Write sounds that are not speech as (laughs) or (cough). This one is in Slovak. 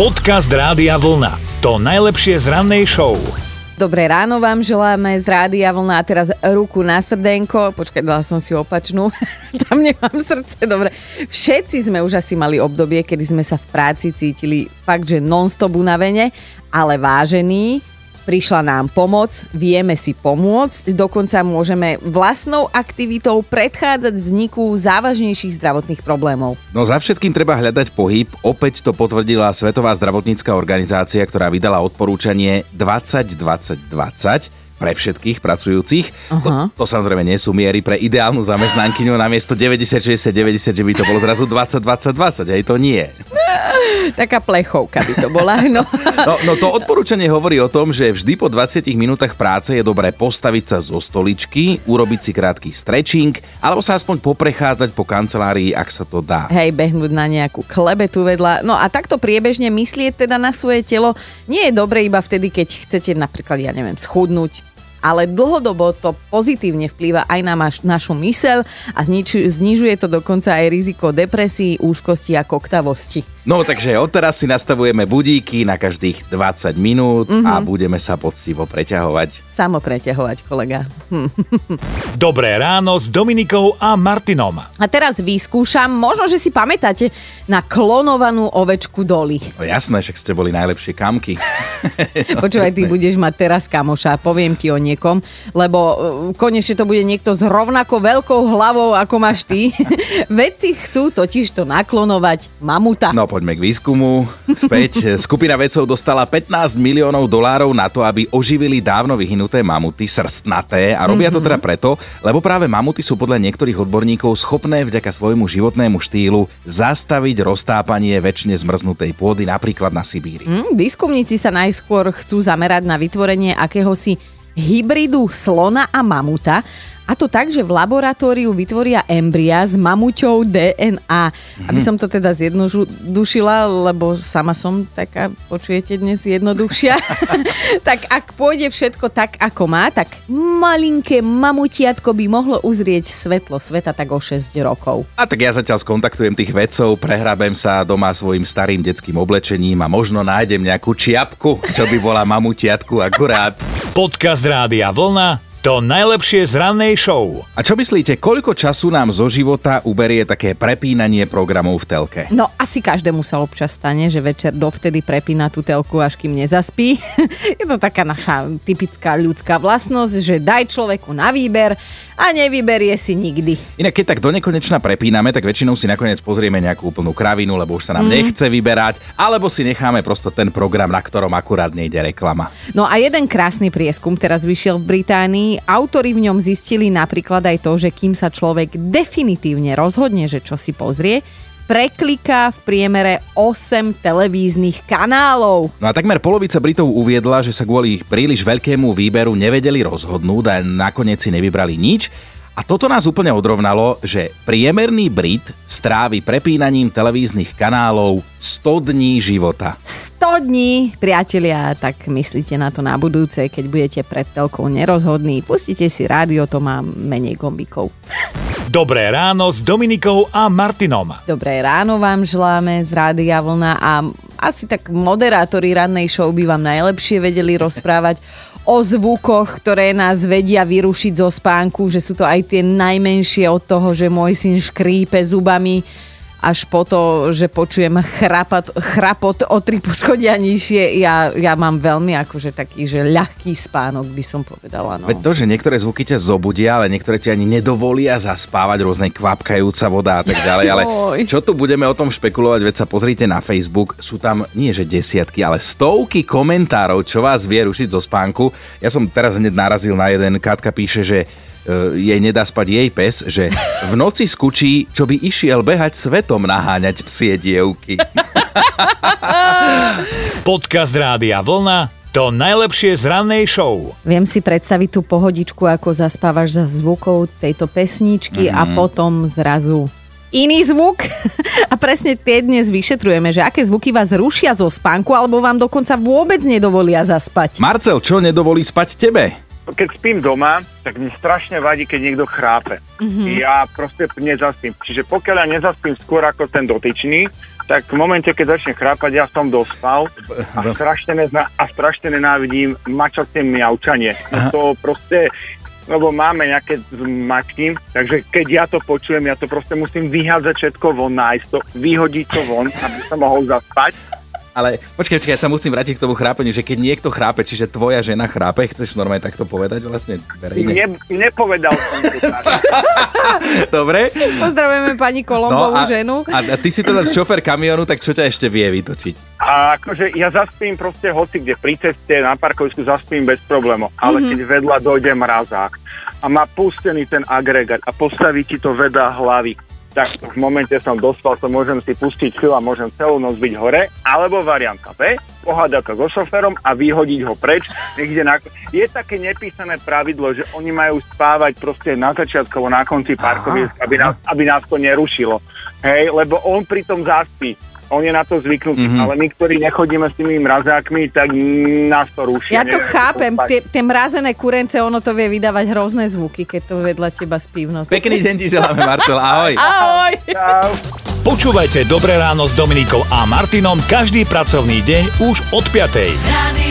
Podcast Rádia Vlna. To najlepšie z rannej show. Dobré ráno vám želáme z Rádia Vlna a teraz ruku na srdenko. Počkaj, dala som si opačnú. (laughs) Tam nemám srdce, dobre. Všetci sme už asi mali obdobie, kedy sme sa v práci cítili fakt, že non-stop unavene, ale vážení, prišla nám pomoc, vieme si pomôcť, dokonca môžeme vlastnou aktivitou predchádzať vzniku závažnejších zdravotných problémov. No za všetkým treba hľadať pohyb. Opäť to potvrdila Svetová zdravotnícká organizácia, ktorá vydala odporúčanie 20-20-20 pre všetkých pracujúcich. Aha. To, to samozrejme nie sú miery pre ideálnu zamestnankyňu na miesto 90, 60, 90, že by to bolo zrazu 20, 20, 20. Hej, to nie. (laughs) Taká plechovka by to bola. No. No, no to odporúčanie hovorí o tom, že vždy po 20 minútach práce je dobré postaviť sa zo stoličky, urobiť si krátky stretching, alebo sa aspoň poprechádzať po kancelárii, ak sa to dá. Hej, behnúť na nejakú klebetu vedľa. No a takto priebežne myslieť teda na svoje telo nie je dobre iba vtedy, keď chcete napríklad, ja neviem, schudnúť, ale dlhodobo to pozitívne vplýva aj na maš, našu mysel a znižuje to dokonca aj riziko depresí, úzkosti a koktavosti. No takže odteraz si nastavujeme budíky na každých 20 minút mm-hmm. a budeme sa poctivo preťahovať. Samo preťahovať, kolega. Hm. Dobré ráno s Dominikou a Martinom. A teraz vyskúšam, možno, že si pamätáte na klonovanú ovečku Doli. No jasné, však ste boli najlepšie kamky. (laughs) Počúvaj, ty budeš mať teraz kamoša, poviem ti o niekom, lebo uh, konečne to bude niekto s rovnako veľkou hlavou, ako máš ty. (laughs) Vedci chcú totiž to naklonovať mamuta. No poďme k výskumu. Späť. (laughs) Skupina vedcov dostala 15 miliónov dolárov na to, aby oživili dávno vyhnuté mamuty, srstnaté. A robia to teda preto, lebo práve mamuty sú podľa niektorých odborníkov schopné vďaka svojmu životnému štýlu zastaviť roztápanie väčšine zmrznutej pôdy, napríklad na Sibíri. Hm, výskumníci sa najskôr chcú zamerať na vytvorenie akéhosi hybridu slona a mamuta. A to tak, že v laboratóriu vytvoria embria s mamuťou DNA. Aby som to teda zjednodušila, lebo sama som taká, počujete dnes jednoduchšia. (laughs) tak ak pôjde všetko tak, ako má, tak malinké mamutiatko by mohlo uzrieť svetlo sveta tak o 6 rokov. A tak ja zatiaľ skontaktujem tých vedcov, prehrabem sa doma svojim starým detským oblečením a možno nájdem nejakú čiapku, čo by bola mamutiatku akurát. Podcast Rádia Vlna. To najlepšie z rannej show. A čo myslíte, koľko času nám zo života uberie také prepínanie programov v telke? No asi každému sa občas stane, že večer dovtedy prepína tú telku, až kým nezaspí. (laughs) Je to taká naša typická ľudská vlastnosť, že daj človeku na výber a nevyberie si nikdy. Inak keď tak do nekonečna prepíname, tak väčšinou si nakoniec pozrieme nejakú úplnú kravinu, lebo už sa nám mm. nechce vyberať, alebo si necháme prosto ten program, na ktorom akurát nejde reklama. No a jeden krásny prieskum teraz vyšiel v Británii. Autori v ňom zistili napríklad aj to, že kým sa človek definitívne rozhodne, že čo si pozrie, prekliká v priemere 8 televíznych kanálov. No a takmer polovica Britov uviedla, že sa kvôli príliš veľkému výberu nevedeli rozhodnúť a nakoniec si nevybrali nič. A toto nás úplne odrovnalo, že priemerný Brit strávi prepínaním televíznych kanálov 100 dní života. 100 dní, priatelia, tak myslíte na to na budúce, keď budete pred telkou nerozhodní. Pustite si rádio, to má menej gombíkov. Dobré ráno s Dominikou a Martinom. Dobré ráno vám želáme z Rádia Vlna a asi tak moderátori rannej show by vám najlepšie vedeli rozprávať o zvukoch, ktoré nás vedia vyrušiť zo spánku, že sú to aj tie najmenšie od toho, že môj syn škrípe zubami, až po to, že počujem chrapat, chrapot o tri poschodia nižšie. Ja, ja mám veľmi akože taký, že ľahký spánok by som povedala. No. Veď to, že niektoré zvuky ťa zobudia, ale niektoré ti ani nedovolia zaspávať, rôzne kvapkajúca voda a tak (laughs) ďalej. Ale čo tu budeme o tom špekulovať, veď sa pozrite na Facebook, sú tam nie že desiatky, ale stovky komentárov, čo vás vie rušiť zo spánku. Ja som teraz hneď narazil na jeden, Katka píše, že jej nedá spať jej pes, že v noci skučí, čo by išiel behať svetom naháňať psie dievky. (laughs) Podcast Rádia Vlna to najlepšie z rannej show. Viem si predstaviť tú pohodičku, ako zaspávaš za zvukov tejto pesničky mm-hmm. a Mhm. potom zrazu iný zvuk. (laughs) A presne tie dnes vyšetrujeme, že aké zvuky vás rušia zo spánku alebo vám dokonca vôbec nedovolia zaspať. Marcel, čo nedovolí spať tebe? Keď spím doma, tak mi strašne vadí, keď niekto chrápe. Mm-hmm. Ja proste nezaspím. Čiže pokiaľ ja nezaspím skôr ako ten dotyčný, tak v momente, keď začne chrápať, ja som dospal a strašne, nezna- a strašne nenávidím mačacie miaučanie. To proste lebo máme nejaké mačky, takže keď ja to počujem, ja to proste musím vyhádzať všetko von, nájsť to, vyhodiť to von, aby som mohol zaspať. Ale počkaj, počkaj, ja sa musím vrátiť k tomu chrápeniu, že keď niekto chrápe, čiže tvoja žena chrápe, chceš normálne takto povedať vlastne verejne? Ne, nepovedal som to tak. (laughs) Dobre. Pozdravujeme pani Kolombovú a, ženu. A, a ty si teda šofer kamionu, tak čo ťa ešte vie vytočiť? A akože ja zaspím proste hoci kde pri ceste, na parkovisku zaspím bez problémov, ale Mhm. keď vedľa dojde mrazák a má pustený ten agregát a postaví ti to vedľa hlavy, tak v momente som dospal, to môžem si pustiť chvíľu a môžem celú noc byť hore, alebo varianta B, pohádať to so šoferom a vyhodiť ho preč. Ide na... Je také nepísané pravidlo, že oni majú spávať proste na začiatku alebo na konci parkovisk, aby nás, aby nás to nerušilo. Hej, lebo on pritom zaspí. On je na to zvyknutý, mm-hmm. ale my, ktorí nechodíme s tými mrazákmi, tak nás to ruší. Ja to Neviem, chápem, tie, tie mrazené kurence, ono to vie vydávať hrozné zvuky, keď to vedľa teba spí v noci. Pekný deň ti želáme, Marcel, ahoj. Ahoj! Čau. Počúvajte Dobré ráno s Dominikou a Martinom každý pracovný deň už od 5. Radio